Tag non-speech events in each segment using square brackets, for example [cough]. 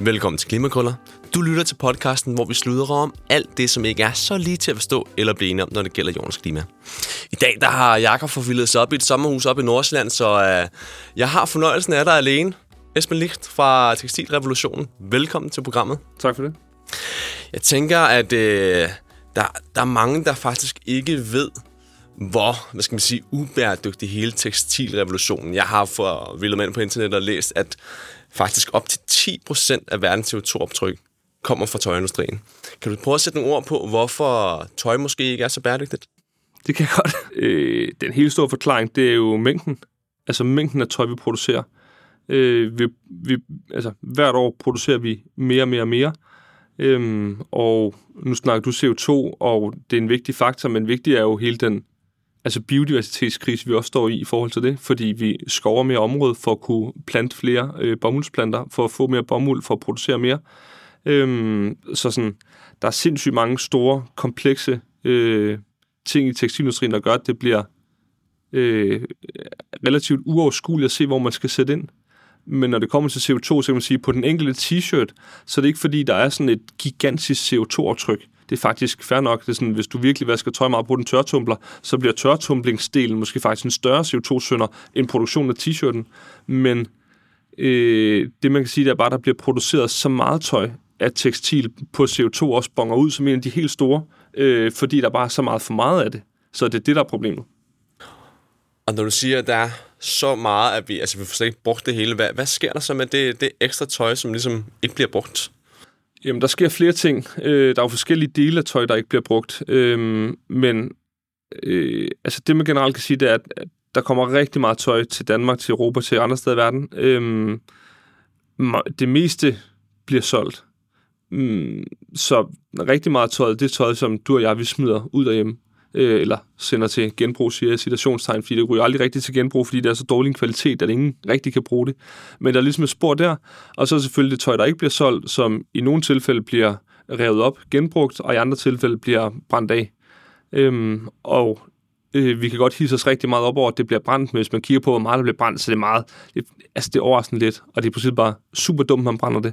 Velkommen til Klimakrøller. Du lytter til podcasten, hvor vi sluder om alt det, som ikke er så lige til at forstå eller blive enige om, når det gælder jordens klima. I dag der har Jakob forvildet sig op i et sommerhus op i Nordsjælland, så uh, jeg har fornøjelsen af dig alene. Esben Licht fra Tekstilrevolutionen. Velkommen til programmet. Tak for det. Jeg tænker, at uh, der, der er mange, der faktisk ikke ved, hvor, hvad skal man sige, ubæredygtig hele tekstilrevolutionen. Jeg har for vildt på internettet og læst, at faktisk op til 10% af verdens CO2-optryk kommer fra tøjindustrien. Kan du prøve at sætte nogle ord på, hvorfor tøj måske ikke er så bæredygtigt? Det kan jeg godt. [laughs] Øh, den helt store forklaring, det er jo mængden. Altså mængden af tøj, vi producerer. Øh, vi, vi, altså, hvert år producerer vi mere og mere og mere. Øhm, og nu snakker du CO2, og det er en vigtig faktor, men vigtig er jo hele den altså biodiversitetskrise, vi også står i i forhold til det, fordi vi skover mere område for at kunne plante flere øh, bomuldsplanter, for at få mere bomuld, for at producere mere. Øhm, så sådan, der er sindssygt mange store, komplekse øh, ting i tekstilindustrien, der gør, at det bliver øh, relativt uoverskueligt at se, hvor man skal sætte ind. Men når det kommer til CO2, så kan man sige, at på den enkelte t-shirt, så er det ikke fordi, der er sådan et gigantisk CO2-aftryk det er faktisk fair nok. Det er sådan, hvis du virkelig vasker tøj meget på den tørtumbler, så bliver tørtumblingsdelen måske faktisk en større CO2-sønder end produktionen af t-shirten. Men øh, det man kan sige, det er bare, at der bliver produceret så meget tøj, at tekstil på CO2 også bonger ud som en af de helt store, øh, fordi der bare er så meget for meget af det. Så det er det, der er problemet. Og når du siger, at der er så meget, at vi, altså, vi får slet ikke brugt det hele, hvad, hvad sker der så med det, det ekstra tøj, som ligesom ikke bliver brugt? Jamen, der sker flere ting. Øh, der er jo forskellige dele af tøj, der ikke bliver brugt. Øh, men øh, altså det, man generelt kan sige, det er, at, at der kommer rigtig meget tøj til Danmark, til Europa, til andre steder i verden. Øh, det meste bliver solgt. Mm, så rigtig meget tøj, det er tøj, som du og jeg, vi smider ud derhjemme øh, eller sender til genbrug, siger jeg citationstegn, fordi det ryger aldrig rigtigt til genbrug, fordi det er så dårlig en kvalitet, at ingen rigtig kan bruge det. Men der er ligesom et spor der, og så er selvfølgelig det tøj, der ikke bliver solgt, som i nogle tilfælde bliver revet op, genbrugt, og i andre tilfælde bliver brændt af. Øhm, og øh, vi kan godt hisse os rigtig meget op over, at det bliver brændt, men hvis man kigger på, hvor meget der bliver brændt, så det er meget, det, altså det er overraskende lidt, og det er præcis bare super dumt, man brænder det.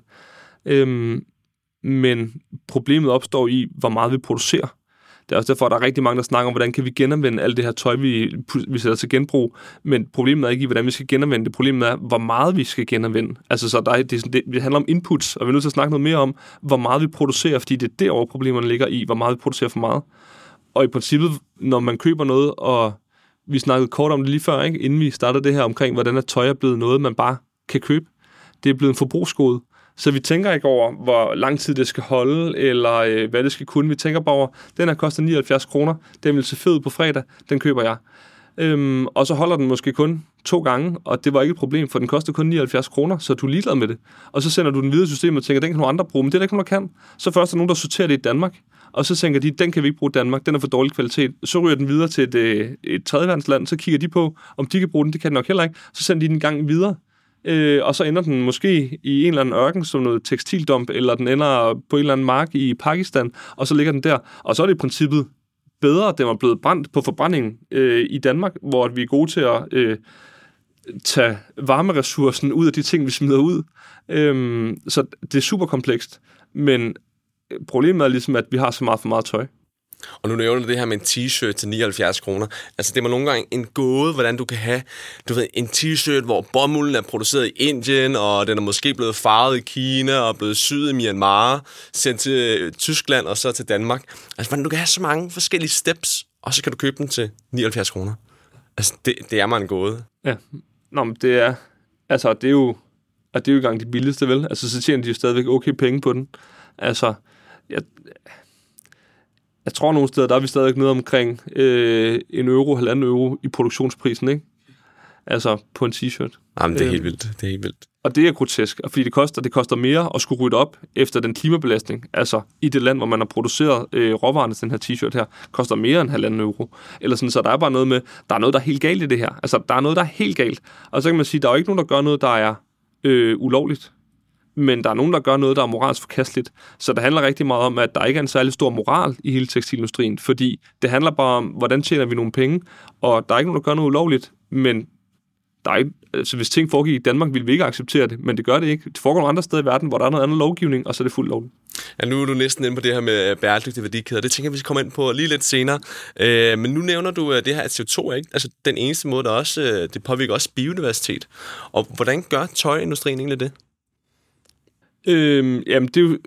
Øhm, men problemet opstår i, hvor meget vi producerer. Det er også derfor, at der er rigtig mange, der snakker om, hvordan kan vi genanvende alt det her tøj, vi, vi sætter til genbrug. Men problemet er ikke i, hvordan vi skal genanvende det. Problemet er, hvor meget vi skal genanvende. Altså, så der er, det, det, det handler om inputs, og vi er nødt til at snakke noget mere om, hvor meget vi producerer, fordi det er derovre, problemerne ligger i, hvor meget vi producerer for meget. Og i princippet, når man køber noget, og vi snakkede kort om det lige før, ikke? inden vi startede det her omkring, hvordan at tøj er blevet noget, man bare kan købe. Det er blevet en forbrugsgode. Så vi tænker ikke over, hvor lang tid det skal holde, eller øh, hvad det skal kunne. Vi tænker bare over, den her koster 79 kroner, den vil se fed på fredag, den køber jeg. Øhm, og så holder den måske kun to gange, og det var ikke et problem, for den koster kun 79 kroner, så du er ligeglad med det. Og så sender du den videre i systemet og tænker, den kan nogle andre bruge, men det er der ikke nogen, der kan. Så først er der nogen, der sorterer det i Danmark, og så tænker de, den kan vi ikke bruge i Danmark, den er for dårlig kvalitet. Så ryger den videre til et, øh, et tredjeværensland, så kigger de på, om de kan bruge den, det kan de nok heller ikke. Så sender de den gang videre øh, og så ender den måske i en eller anden ørken som noget tekstildump, eller den ender på en eller anden mark i Pakistan, og så ligger den der. Og så er det i princippet bedre, at den var blevet brændt på forbrændingen øh, i Danmark, hvor vi er gode til at øh, tage varmeressourcen ud af de ting, vi smider ud. Øh, så det er super komplekst, men problemet er ligesom, at vi har så meget for meget tøj. Og nu nævner du det her med en t-shirt til 79 kroner. Altså, det var nogle gange en gåde, hvordan du kan have du ved, en t-shirt, hvor bomulden er produceret i Indien, og den er måske blevet farvet i Kina, og blevet syet i Myanmar, sendt til øh, Tyskland og så til Danmark. Altså, hvordan du kan have så mange forskellige steps, og så kan du købe den til 79 kroner. Altså, det, det er mig en gåde. Ja, Nå, men det er, altså, det er jo, og det er jo gang de billigste, vel? Altså, så tjener de jo stadigvæk okay penge på den. Altså, jeg, jeg tror nogle steder, der er vi stadig nede omkring øh, en euro, halvanden euro i produktionsprisen, ikke? Altså på en t-shirt. Jamen, det er helt vildt. Det er helt vildt. Og det er grotesk, fordi det koster, det koster mere at skulle rydde op efter den klimabelastning. Altså i det land, hvor man har produceret øh, råvarerne til den her t-shirt her, koster mere end halvanden euro. Eller sådan, så der er bare noget med, der er noget, der er helt galt i det her. Altså der er noget, der er helt galt. Og så kan man sige, der er jo ikke nogen, der gør noget, der er øh, ulovligt men der er nogen, der gør noget, der er moralsk forkasteligt. Så det handler rigtig meget om, at der ikke er en særlig stor moral i hele tekstilindustrien, fordi det handler bare om, hvordan tjener vi nogle penge, og der er ikke nogen, der gør noget ulovligt, men der er ikke, altså, hvis ting foregik i Danmark, ville vi ikke acceptere det, men det gør det ikke. Det foregår nogle andre steder i verden, hvor der er noget andet lovgivning, og så er det fuldt lovligt. Ja, nu er du næsten inde på det her med øh, bæredygtige værdikæder. Det tænker jeg, vi skal komme ind på lige lidt senere. Øh, men nu nævner du øh, det her, at CO2 er ikke altså, den eneste måde, der også, øh, det påvirker også biodiversitet. Og hvordan gør tøjindustrien egentlig det? Øhm, jamen, det, er jo,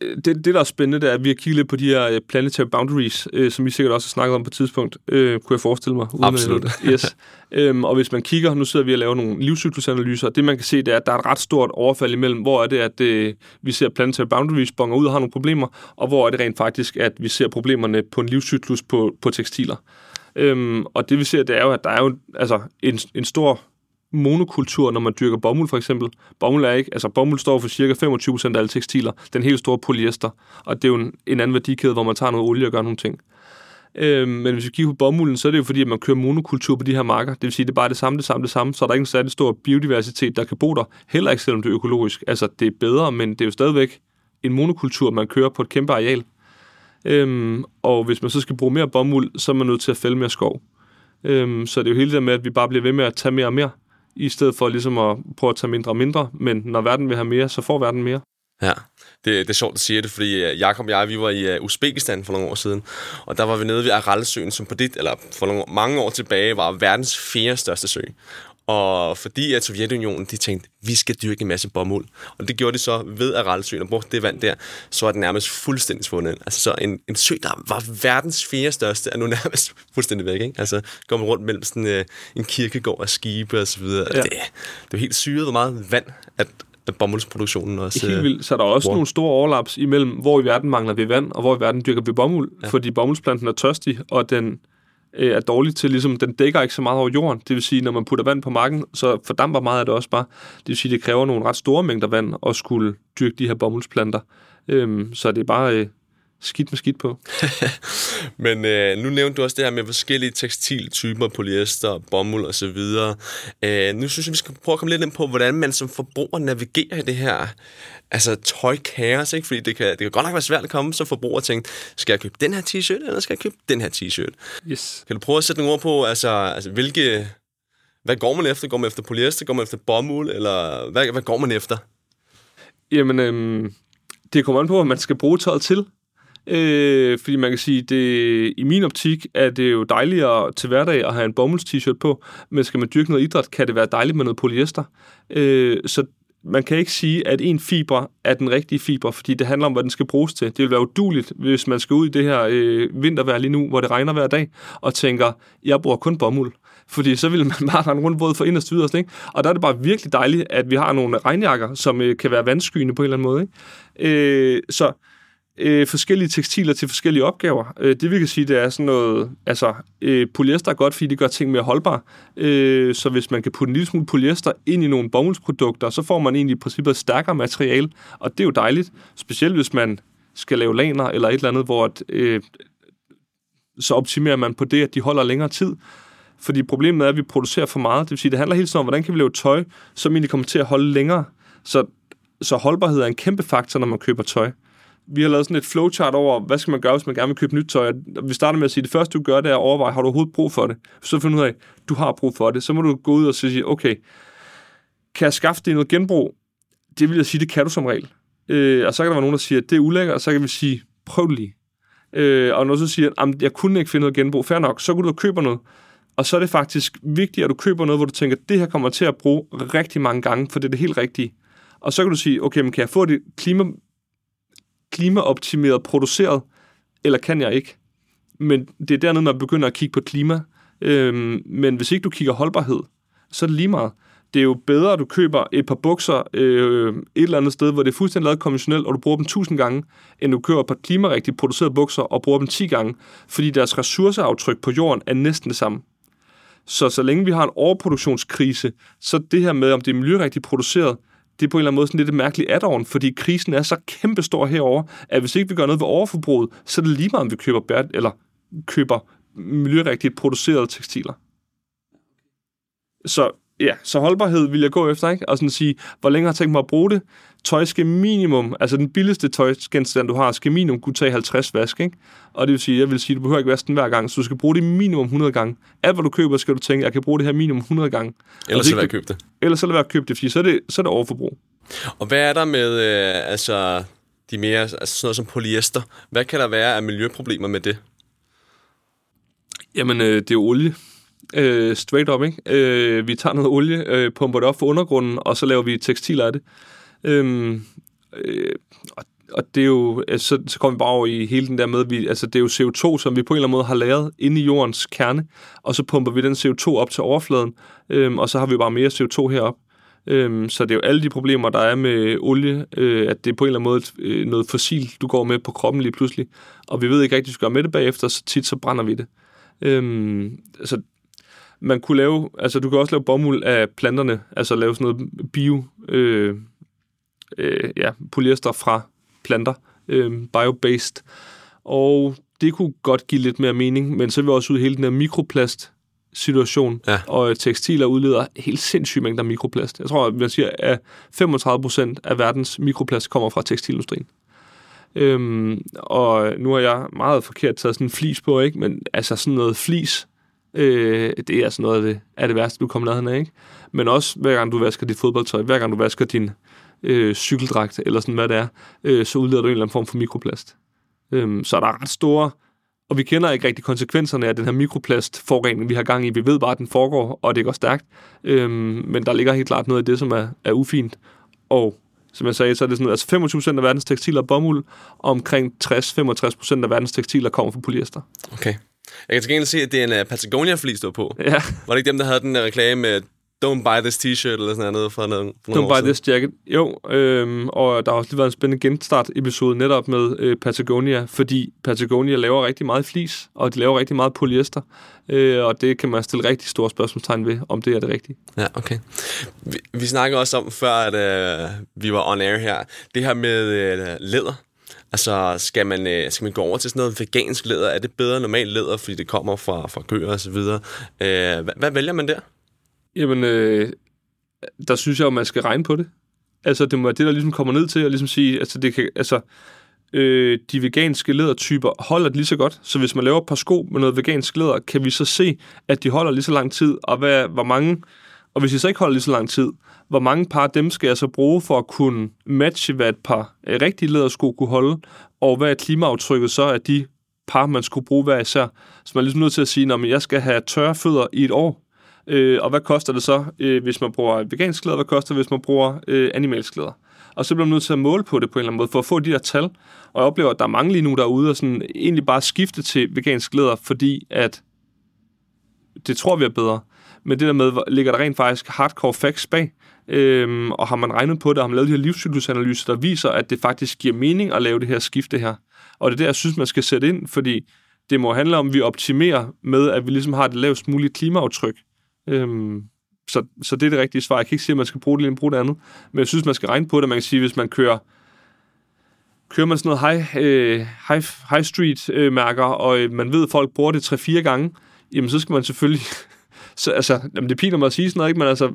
øh, det, det, der er spændende, det er, at vi har kigget lidt på de her øh, planetary boundaries, øh, som vi sikkert også har snakket om på et tidspunkt, øh, kunne jeg forestille mig. Uden Absolut. At, yes. [laughs] øhm, og hvis man kigger, nu sidder vi og laver nogle livscyklusanalyser, og det man kan se, det er, at der er et ret stort overfald imellem, hvor er det, at øh, vi ser planetary boundaries bonger ud og har nogle problemer, og hvor er det rent faktisk, at vi ser problemerne på en livscyklus på, på tekstiler. Øhm, og det vi ser, det er jo, at der er jo altså, en, en stor monokultur, når man dyrker bomuld for eksempel. Bomuld er ikke, altså bomuld står for cirka 25% af alle tekstiler. Den helt store polyester. Og det er jo en, en anden værdikæde, hvor man tager noget olie og gør nogle ting. Øh, men hvis vi kigger på bomulden, så er det jo fordi, at man kører monokultur på de her marker. Det vil sige, at det er bare det samme, det samme, det samme. Så er der ikke en særlig stor biodiversitet, der kan bo der. Heller ikke selvom det er økologisk. Altså, det er bedre, men det er jo stadigvæk en monokultur, man kører på et kæmpe areal. Øhm, og hvis man så skal bruge mere bomuld, så er man nødt til at fælde mere skov. Øhm, så det er jo hele det med, at vi bare bliver ved med at tage mere og mere i stedet for ligesom at prøve at tage mindre og mindre. Men når verden vil have mere, så får verden mere. Ja, det, det er sjovt at sige det, fordi øh, Jakob og jeg, vi var i øh, Uzbekistan for nogle år siden, og der var vi nede ved Aralsøen, som på dit, eller for nogle, mange år tilbage var verdens fjerde største sø. Og fordi at Sovjetunionen, de tænkte, vi skal dyrke en masse bomuld. Og det gjorde de så ved Aralsøen og brugte det vand der, så er den nærmest fuldstændig svundet. Altså så en, en sø, der var verdens fjerde største, er nu [laughs] nærmest fuldstændig væk. Ikke? Altså går man rundt mellem sådan uh, en kirkegård og skibe og så videre. Ja. Det, det er helt syret, hvor meget vand, at bomuldsproduktionen også. Helt vildt. Så er der også wow. nogle store overlaps imellem, hvor i verden mangler vi vand, og hvor i verden dyrker vi bomuld, ja. fordi bomuldsplanten er tørstig, og den øh, er dårlig til, ligesom den dækker ikke så meget over jorden. Det vil sige, når man putter vand på marken, så fordamper meget af det også bare. Det vil sige, det kræver nogle ret store mængder vand at skulle dyrke de her bomuldsplanter. Øh, så det er bare øh, skidt med skidt på. [laughs] Men øh, nu nævnte du også det her med forskellige tekstiltyper, polyester, bomuld osv. Øh, nu synes jeg, vi skal prøve at komme lidt ind på, hvordan man som forbruger navigerer i det her altså, tøjkaos, ikke? Fordi det kan, det kan godt nok være svært at komme som forbruger og tænke, skal jeg købe den her t-shirt, eller skal jeg købe den her t-shirt? Yes. Kan du prøve at sætte nogle ord på, altså, altså hvilke... Hvad går man efter? Går man efter polyester? Går man efter bomuld? Eller hvad, hvad går man efter? Jamen, øhm, det kommer an på, hvad man skal bruge tøjet til. Øh, fordi man kan sige, det i min optik er det jo dejligere til hverdag at have en bomulds t-shirt på, men skal man dyrke noget idræt, kan det være dejligt med noget polyester. Øh, så man kan ikke sige, at en fiber er den rigtige fiber, fordi det handler om, hvad den skal bruges til. Det vil være uduligt, hvis man skal ud i det her øh, vintervejr lige nu, hvor det regner hver dag, og tænker, jeg bruger kun bomuld. Fordi så vil man [laughs] bare rende rundt både for inderst og yderst, ikke? Og der er det bare virkelig dejligt, at vi har nogle regnjakker, som øh, kan være vandskyende på en eller anden måde. Ikke? Øh, så øh, forskellige tekstiler til forskellige opgaver. Øh, det vi kan sige, det er sådan noget, altså øh, polyester er godt, fordi det gør ting mere holdbare. Øh, så hvis man kan putte en lille smule polyester ind i nogle bomuldsprodukter, så får man egentlig i princippet et stærkere materiale, og det er jo dejligt, specielt hvis man skal lave laner eller et eller andet, hvor at, øh, så optimerer man på det, at de holder længere tid. Fordi problemet er, at vi producerer for meget. Det vil sige, det handler helt tiden om, hvordan kan vi lave tøj, som egentlig kommer til at holde længere. Så, så holdbarhed er en kæmpe faktor, når man køber tøj vi har lavet sådan et flowchart over, hvad skal man gøre, hvis man gerne vil købe nyt tøj. Vi starter med at sige, at det første, du gør, det er at overveje, har du overhovedet brug for det? Så finder du ud af, at du har brug for det. Så må du gå ud og sige, okay, kan jeg skaffe det noget genbrug? Det vil jeg sige, det kan du som regel. Øh, og så kan der være nogen, der siger, at det er ulækkert, og så kan vi sige, prøv det lige. Øh, og når du så siger, at jeg kunne ikke finde noget genbrug, fair nok, så kunne du købe noget. Og så er det faktisk vigtigt, at du køber noget, hvor du tænker, at det her kommer til at bruge rigtig mange gange, for det er det helt rigtige. Og så kan du sige, okay, men kan jeg få det klima, klimaoptimeret produceret, eller kan jeg ikke? Men det er dernede, man begynder at kigge på klima. Øhm, men hvis ikke du kigger holdbarhed, så er det lige meget. Det er jo bedre, at du køber et par bukser øh, et eller andet sted, hvor det er fuldstændig lavet konventionelt, og du bruger dem tusind gange, end du køber et par klimarigtigt producerede bukser og bruger dem 10 gange, fordi deres ressourceaftryk på jorden er næsten det samme. Så så længe vi har en overproduktionskrise, så det her med, om det er miljørigtigt produceret, det er på en eller anden måde sådan lidt et mærkeligt add-on, fordi krisen er så kæmpestor herover, at hvis ikke vi gør noget ved overforbruget, så er det lige meget, om vi køber, bær, eller køber miljørigtigt producerede tekstiler. Så ja, så holdbarhed vil jeg gå efter, ikke? Og sådan sige, hvor længe har jeg tænkt mig at bruge det? Tøj skal minimum, altså den billigste tøjgenstand, du har, skal minimum kunne tage 50 vask, ikke? Og det vil sige, jeg vil sige, du behøver ikke vaske den hver gang, så du skal bruge det minimum 100 gange. Alt, hvad du køber, skal du tænke, jeg kan bruge det her minimum 100 gange. Ellers så lad købe det. Ellers så lad være købe det, fordi så er det, så er det overforbrug. Og hvad er der med, øh, altså, de mere, altså sådan noget som polyester? Hvad kan der være af miljøproblemer med det? Jamen, øh, det er olie. Øh, straight up, ikke? Øh, vi tager noget olie, øh, pumper det op for undergrunden, og så laver vi tekstiler af det. Øhm, øh, og, og det er jo, altså, så, så kommer vi bare over i hele den der med, vi, altså det er jo CO2, som vi på en eller anden måde har lagret inde i jordens kerne, og så pumper vi den CO2 op til overfladen, øh, og så har vi bare mere CO2 herop. Øhm, så det er jo alle de problemer, der er med olie, øh, at det er på en eller anden måde øh, noget fossil, du går med på kroppen lige pludselig. Og vi ved ikke rigtig, hvad vi skal gøre med det bagefter, så tit så brænder vi det. Øhm, altså, man kunne lave, altså du kan også lave bomuld af planterne, altså lave sådan noget bio, øh, øh, ja, polyester fra planter, øh, bio-based. Og det kunne godt give lidt mere mening, men så vil vi også ud hele den her mikroplast situation, ja. og tekstiler udleder helt sindssyge mængder mikroplast. Jeg tror, at man siger, at 35 procent af verdens mikroplast kommer fra tekstilindustrien. Øhm, og nu har jeg meget forkert taget sådan en flis på, ikke? men altså sådan noget flis, øh, det er altså noget af det, er det værste, du kommer ned af, ikke? Men også hver gang du vasker dit fodboldtøj, hver gang du vasker din øh, cykeldragt, eller sådan hvad det er, øh, så udleder du en eller anden form for mikroplast. Øh, så der er ret store og vi kender ikke rigtig konsekvenserne af den her mikroplastforurening, vi har gang i. Vi ved bare, at den foregår, og det går stærkt. Øhm, men der ligger helt klart noget af det, som er, er ufint. Og som jeg sagde, så er det sådan, altså 25% af verdens tekstiler er bomuld, og omkring 60-65% af verdens tekstiler kommer fra polyester. Okay. Jeg kan til gengæld se, at det er en uh, Patagonia-flis, du på. Ja. Var det ikke dem, der havde den reklame med Don't buy this t-shirt eller sådan noget fra noget. For Don't buy siden. this jacket. Jo, øhm, og der har også lige været en spændende genstart-episode netop med øh, Patagonia, fordi Patagonia laver rigtig meget flis, og de laver rigtig meget polyester, øh, og det kan man stille rigtig store spørgsmålstegn ved, om det er det rigtige. Ja, okay. Vi, vi snakkede også om før, at øh, vi var on air her, det her med øh, læder. Altså, skal man, øh, skal man gå over til sådan noget vegansk læder? Er det bedre normalt læder, fordi det kommer fra, fra køer og så videre? Øh, hvad, hvad vælger man der? Jamen, øh, der synes jeg jo, man skal regne på det. Altså, det må det, der ligesom kommer ned til at ligesom sige, altså, det kan, altså, øh, de veganske lædertyper holder det lige så godt. Så hvis man laver et par sko med noget vegansk læder, kan vi så se, at de holder lige så lang tid, og hvad, hvor mange, og hvis jeg så ikke holder lige så lang tid, hvor mange par dem skal jeg så bruge for at kunne matche, hvad et par øh, rigtige lædersko kunne holde, og hvad er klimaaftrykket så af de par, man skulle bruge hver især. Så man er ligesom nødt til at sige, at jeg skal have tørre fødder i et år, Øh, og hvad koster det så, øh, hvis man bruger vegansk klæder? Hvad koster det, hvis man bruger øh, animalsk klæder? Og så bliver man nødt til at måle på det på en eller anden måde, for at få de der tal. Og jeg oplever, at der er mange lige nu derude, og sådan egentlig bare skifte til vegansk klæder, fordi at det tror vi er bedre. Men det der med, ligger der rent faktisk hardcore facts bag, øhm, og har man regnet på det, og har man lavet de her livscyklusanalyser, der viser, at det faktisk giver mening at lave det her skifte her. Og det er der, jeg synes, man skal sætte ind, fordi det må handle om, at vi optimerer med, at vi ligesom har det lavest mulige klimaaftryk. Øhm, så, så det er det rigtige svar. Jeg kan ikke sige, at man skal bruge det ene, bruge det andet. Men jeg synes, man skal regne på det. Man kan sige, hvis man kører kører man sådan noget high, øh, high, high street øh, mærker, og øh, man ved, at folk bruger det 3-4 gange, jamen så skal man selvfølgelig så, altså, jamen, det piner mig at sige sådan noget, ikke? Men altså,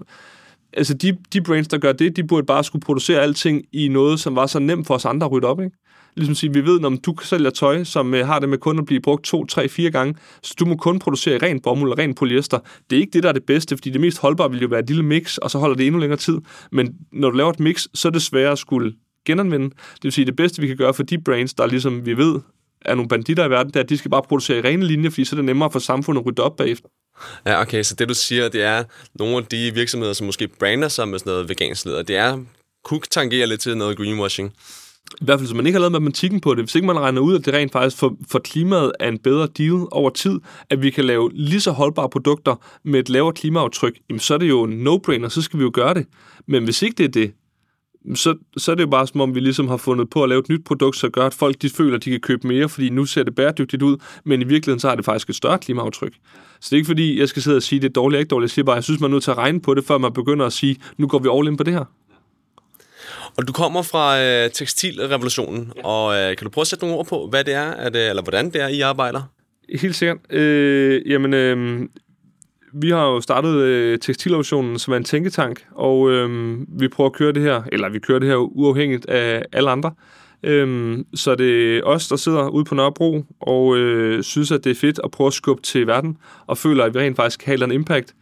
altså de, de brands, der gør det, de burde bare skulle producere alting i noget, som var så nemt for os andre at rydde op, ikke? ligesom sige, vi ved, når du sælger tøj, som uh, har det med kun at blive brugt to, tre, fire gange, så du må kun producere ren bomuld og ren polyester. Det er ikke det, der er det bedste, fordi det mest holdbare vil jo være et lille mix, og så holder det endnu længere tid. Men når du laver et mix, så er det sværere at skulle genanvende. Det vil sige, det bedste, vi kan gøre for de brands, der ligesom vi ved, er nogle banditter i verden, det er, at de skal bare producere i rene linjer, fordi så er det nemmere for samfundet at rydde op bagefter. Ja, okay, så det du siger, det er nogle af de virksomheder, som måske brander sig med sådan noget vegansk leder, det er, kunne tangere lidt til noget greenwashing i hvert fald, hvis man ikke har lavet matematikken på det, hvis ikke man regner ud, at det rent faktisk for, for klimaet er en bedre deal over tid, at vi kan lave lige så holdbare produkter med et lavere klimaaftryk, jamen så er det jo en no-brainer, så skal vi jo gøre det. Men hvis ikke det er det, så, så er det jo bare som om, vi ligesom har fundet på at lave et nyt produkt, så gør, at folk de føler, at de kan købe mere, fordi nu ser det bæredygtigt ud, men i virkeligheden så har det faktisk et større klimaaftryk. Så det er ikke fordi, jeg skal sidde og sige, det er dårligt eller ikke dårligt. Jeg siger bare, jeg synes, man er nødt til at regne på det, før man begynder at sige, nu går vi all in på det her. Og du kommer fra øh, tekstilrevolutionen, ja. og øh, kan du prøve at sætte nogle ord på, hvad det er, at, eller hvordan det er, I arbejder? Helt sikkert. Øh, jamen, øh, vi har jo startet øh, Tekstilovationen, som er en tænketank, og øh, vi prøver at køre det her, eller vi kører det her uafhængigt af alle andre. Øhm, så det er os, der sidder ude på Nørrebro og øh, synes, at det er fedt at prøve at skubbe til verden, og føler, at vi rent faktisk kan have en impact.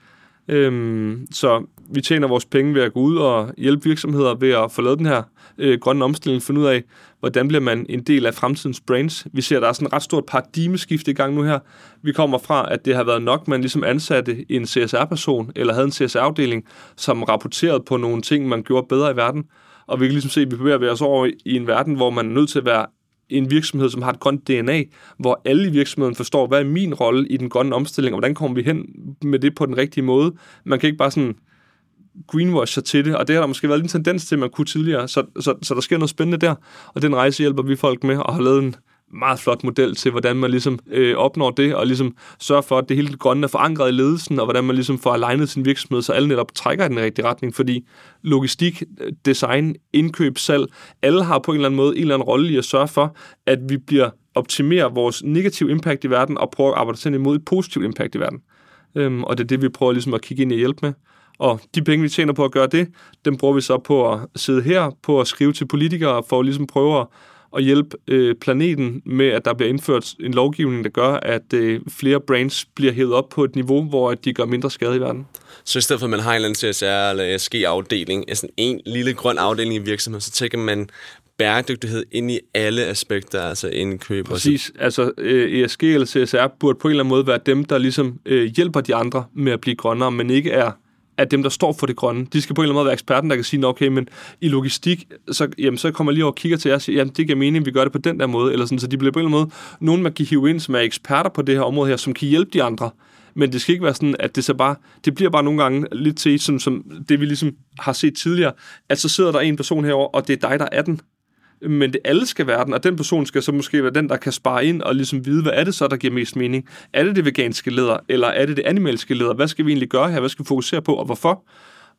Øhm, så vi tjener vores penge ved at gå ud og hjælpe virksomheder ved at få lavet den her øh, grønne omstilling, finde ud af, hvordan bliver man en del af fremtidens brands. Vi ser, at der er sådan et ret stort paradigmeskift i gang nu her. Vi kommer fra, at det har været nok, man ligesom ansatte en CSR-person, eller havde en CSR-afdeling, som rapporterede på nogle ting, man gjorde bedre i verden. Og vi kan ligesom se, at vi bevæger os over i en verden, hvor man er nødt til at være en virksomhed, som har et grønt DNA, hvor alle i virksomheden forstår, hvad er min rolle i den grønne omstilling, og hvordan kommer vi hen med det på den rigtige måde. Man kan ikke bare sådan greenwash sig til det, og det har der måske været en tendens til, at man kunne tidligere, så, så, så der sker noget spændende der, og den rejse hjælper vi folk med, og har lavet en meget flot model til, hvordan man ligesom øh, opnår det, og ligesom sørger for, at det hele grønne er forankret i ledelsen, og hvordan man ligesom får alignet sin virksomhed, så alle netop trækker i den rigtige retning, fordi logistik, øh, design, indkøb, salg, alle har på en eller anden måde en eller anden rolle i at sørge for, at vi bliver optimere vores negative impact i verden, og prøve at arbejde sig imod et positivt impact i verden. Øhm, og det er det, vi prøver ligesom at kigge ind og hjælpe med. Og de penge, vi tjener på at gøre det, dem bruger vi så på at sidde her, på at skrive til politikere, for at ligesom prøve at at hjælpe øh, planeten med, at der bliver indført en lovgivning, der gør, at øh, flere brands bliver hævet op på et niveau, hvor de gør mindre skade i verden. Så i stedet for, at man har en eller anden CSR eller SG-afdeling, altså en lille grøn afdeling i virksomheden, så tænker man bæredygtighed ind i alle aspekter, altså indkøb. Præcis. Altså øh, ESG eller CSR burde på en eller anden måde være dem, der ligesom øh, hjælper de andre med at blive grønnere, men ikke er at dem, der står for det grønne, de skal på en eller anden måde være eksperten, der kan sige, okay, men i logistik, så, jamen, så kommer jeg lige over og kigger til jer og siger, jamen, det giver mening, vi gør det på den der måde, eller sådan, så de bliver på en eller anden måde nogen, man kan hive ind, som er eksperter på det her område her, som kan hjælpe de andre. Men det skal ikke være sådan, at det så bare, det bliver bare nogle gange lidt til, som, som det vi ligesom har set tidligere, at så sidder der en person herover og det er dig, der er den men det alle skal være den, og den person skal så måske være den, der kan spare ind og ligesom vide, hvad er det så, der giver mest mening? Er det det veganske leder, eller er det det animalske leder? Hvad skal vi egentlig gøre her? Hvad skal vi fokusere på, og hvorfor?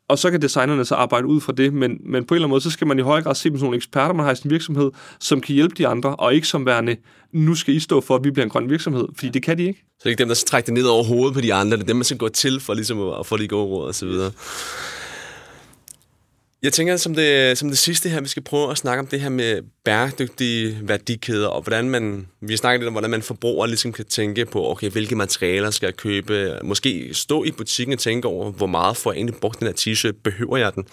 Og så kan designerne så arbejde ud fra det, men, men på en eller anden måde, så skal man i høj grad se dem som nogle eksperter, man har i sin virksomhed, som kan hjælpe de andre, og ikke som værende, nu skal I stå for, at vi bliver en grøn virksomhed, fordi det kan de ikke. Så det er ikke dem, der trækker det ned over hovedet på de andre, det er dem, man skal gå til for ligesom at få de gode råd og så videre. Jeg tænker, som det, som det sidste her, vi skal prøve at snakke om det her med bæredygtige værdikæder, og hvordan man, vi har snakket lidt om, hvordan man forbruger ligesom kan tænke på, okay, hvilke materialer skal jeg købe, måske stå i butikken og tænke over, hvor meget får jeg egentlig brugt den her t-shirt, behøver jeg den?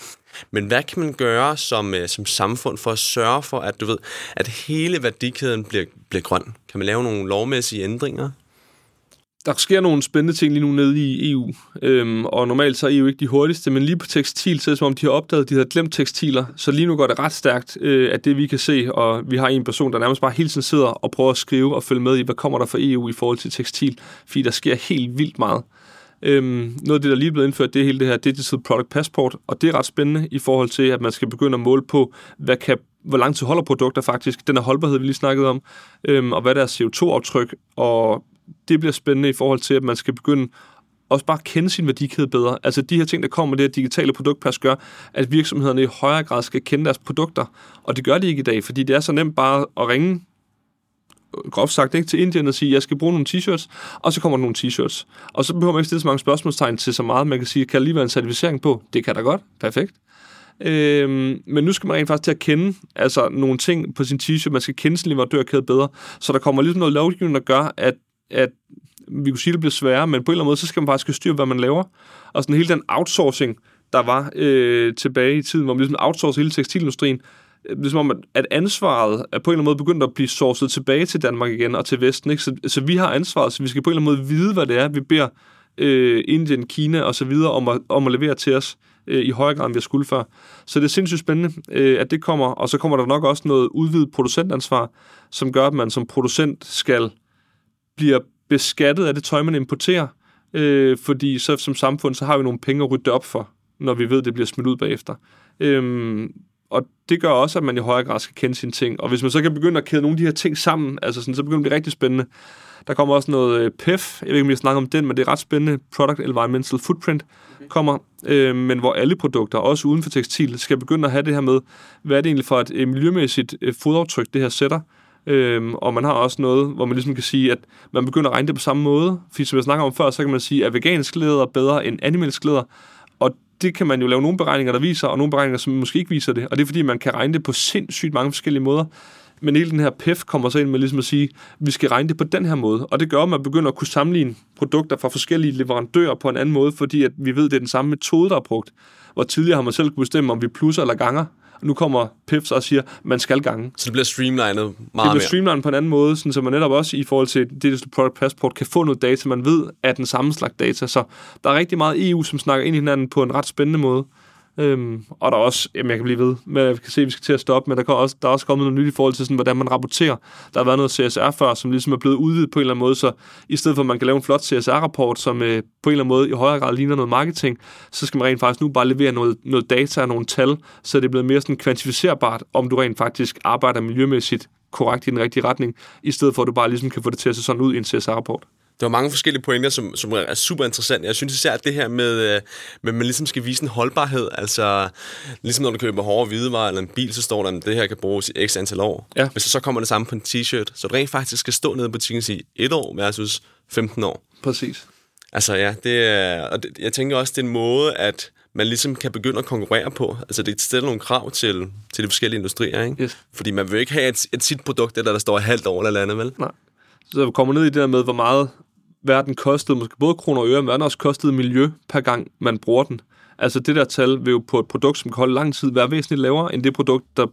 Men hvad kan man gøre som, øh, som samfund for at sørge for, at du ved, at hele værdikæden bliver, bliver grøn? Kan man lave nogle lovmæssige ændringer? Der sker nogle spændende ting lige nu nede i EU, øhm, og normalt så er EU ikke de hurtigste, men lige på tekstil, så er det som om, de har opdaget, at de har glemt tekstiler, så lige nu går det ret stærkt, øh, at det vi kan se, og vi har en person, der nærmest bare hele tiden sidder og prøver at skrive og følge med i, hvad kommer der fra EU i forhold til tekstil, fordi der sker helt vildt meget. Øhm, noget af det, der lige er blevet indført, det er hele det her Digital Product Passport, og det er ret spændende i forhold til, at man skal begynde at måle på, hvad kan hvor lang tid holder produkter faktisk, den her holdbarhed, vi lige snakkede om, øhm, og hvad der er CO2-aftryk, og det bliver spændende i forhold til, at man skal begynde også bare kende sin værdikæde bedre. Altså de her ting, der kommer med det her digitale produktpas, gør, at virksomhederne i højere grad skal kende deres produkter. Og det gør de ikke i dag, fordi det er så nemt bare at ringe groft sagt ikke, til Indien og sige, jeg skal bruge nogle t-shirts, og så kommer der nogle t-shirts. Og så behøver man ikke stille så mange spørgsmålstegn til så meget, man kan sige, kan der lige være en certificering på? Det kan der godt. Perfekt. Øhm, men nu skal man rent faktisk til at kende altså, nogle ting på sin t-shirt. Man skal kende sin leverandørkæde bedre. Så der kommer ligesom noget lovgivning, der gør, at at vi kunne sige, at det bliver sværere, men på en eller anden måde, så skal man faktisk styre, hvad man laver. Og sådan hele den outsourcing, der var øh, tilbage i tiden, hvor man ligesom outsourcede hele tekstilindustrien, det som om, at ansvaret er på en eller anden måde begyndt at blive sourcet tilbage til Danmark igen og til Vesten. Ikke? Så, så vi har ansvaret, så vi skal på en eller anden måde vide, hvad det er, vi beder øh, Indien, Kina og så videre om at, om at levere til os øh, i højere grad, end vi har skulle før. Så det er sindssygt spændende, øh, at det kommer, og så kommer der nok også noget udvidet producentansvar, som gør, at man som producent skal bliver beskattet af det tøj, man importerer, øh, fordi så som samfund, så har vi nogle penge at rydde op for, når vi ved, det bliver smidt ud bagefter. Øhm, og det gør også, at man i højere grad skal kende sine ting. Og hvis man så kan begynde at kæde nogle af de her ting sammen, altså sådan, så begynder det at blive rigtig spændende. Der kommer også noget øh, PEF, jeg ved ikke, om jeg snakker om den, men det er ret spændende. Product Environmental Footprint kommer, øh, men hvor alle produkter, også uden for tekstil, skal begynde at have det her med, hvad er det egentlig for et øh, miljømæssigt øh, fodaftryk, det her sætter, Øhm, og man har også noget, hvor man ligesom kan sige, at man begynder at regne det på samme måde. Fordi som jeg snakker om før, så kan man sige, at vegansk læder bedre end animalsk læder. Og det kan man jo lave nogle beregninger, der viser, og nogle beregninger, som måske ikke viser det. Og det er fordi, man kan regne det på sindssygt mange forskellige måder. Men hele den her PEF kommer så ind med ligesom at sige, at vi skal regne det på den her måde. Og det gør, at man begynder at kunne sammenligne produkter fra forskellige leverandører på en anden måde, fordi at vi ved, at det er den samme metode, der er brugt. Hvor tidligere har man selv kunne bestemme, om vi plusser eller ganger. Og nu kommer PIFs og siger, man skal gange. Så det bliver streamlinet meget Det bliver mere. streamlined på en anden måde, sådan, så man netop også i forhold til Digital Product Passport kan få noget data, man ved er den samme slags data. Så der er rigtig meget EU, som snakker ind i hinanden på en ret spændende måde. Øhm, og der er også, jamen jeg kan blive ved, men jeg kan se, at vi skal til at stoppe, men der, kan også, der er også kommet noget nyt i forhold til, sådan, hvordan man rapporterer. Der har været noget CSR før, som ligesom er blevet udvidet på en eller anden måde, så i stedet for, at man kan lave en flot CSR-rapport, som øh, på en eller anden måde i højere grad ligner noget marketing, så skal man rent faktisk nu bare levere noget, noget data og nogle tal, så det er blevet mere sådan kvantificerbart, om du rent faktisk arbejder miljømæssigt korrekt i den rigtige retning, i stedet for, at du bare ligesom kan få det til at se sådan ud i en CSR-rapport. Der var mange forskellige pointer, som, som er super interessante. Jeg synes især, at det her med, øh, med, at man ligesom skal vise en holdbarhed. Altså, ligesom når du køber hårde hvidevarer eller en bil, så står der, at det her kan bruges i x antal år. Ja. Hvis så kommer det samme på en t-shirt, så du rent faktisk skal stå nede i butikken og sige, et år versus 15 år. Præcis. Altså ja, det er, og det, jeg tænker også, det er en måde, at man ligesom kan begynde at konkurrere på. Altså det stiller nogle krav til, til de forskellige industrier, ikke? Yes. Fordi man vil ikke have et, et sit produkt, der, der står et halvt år eller andet, vel? Nej. Så vi kommer ned i det der med, hvor meget verden kostede, måske både kroner og øre, men også kostede miljø per gang, man bruger den. Altså det der tal vil jo på et produkt, som kan holde lang tid, være væsentligt lavere end det produkt, der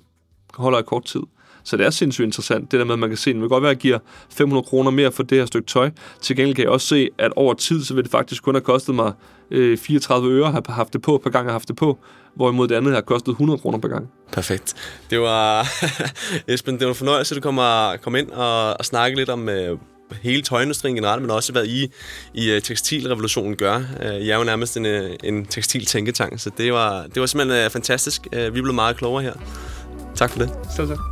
holder i kort tid. Så det er sindssygt interessant, det der med, at man kan se, at det vil godt være, at jeg giver 500 kroner mere for det her stykke tøj. Til gengæld kan jeg også se, at over tid, så vil det faktisk kun have kostet mig øh, 34 øre at have haft det på, per gang jeg har haft det på. Hvorimod det andet har kostet 100 kroner per gang. Perfekt. Det var, [laughs] Esben, det var en fornøjelse, at du kommer kom ind og, og snakke lidt om øh, hele tøjindustrien generelt, men også hvad I i øh, tekstilrevolutionen gør. Uh, I er jo nærmest en, øh, en tekstiltænketank, så det var, det var simpelthen fantastisk. Vi blev meget klogere her. Tak for det. Selv tak.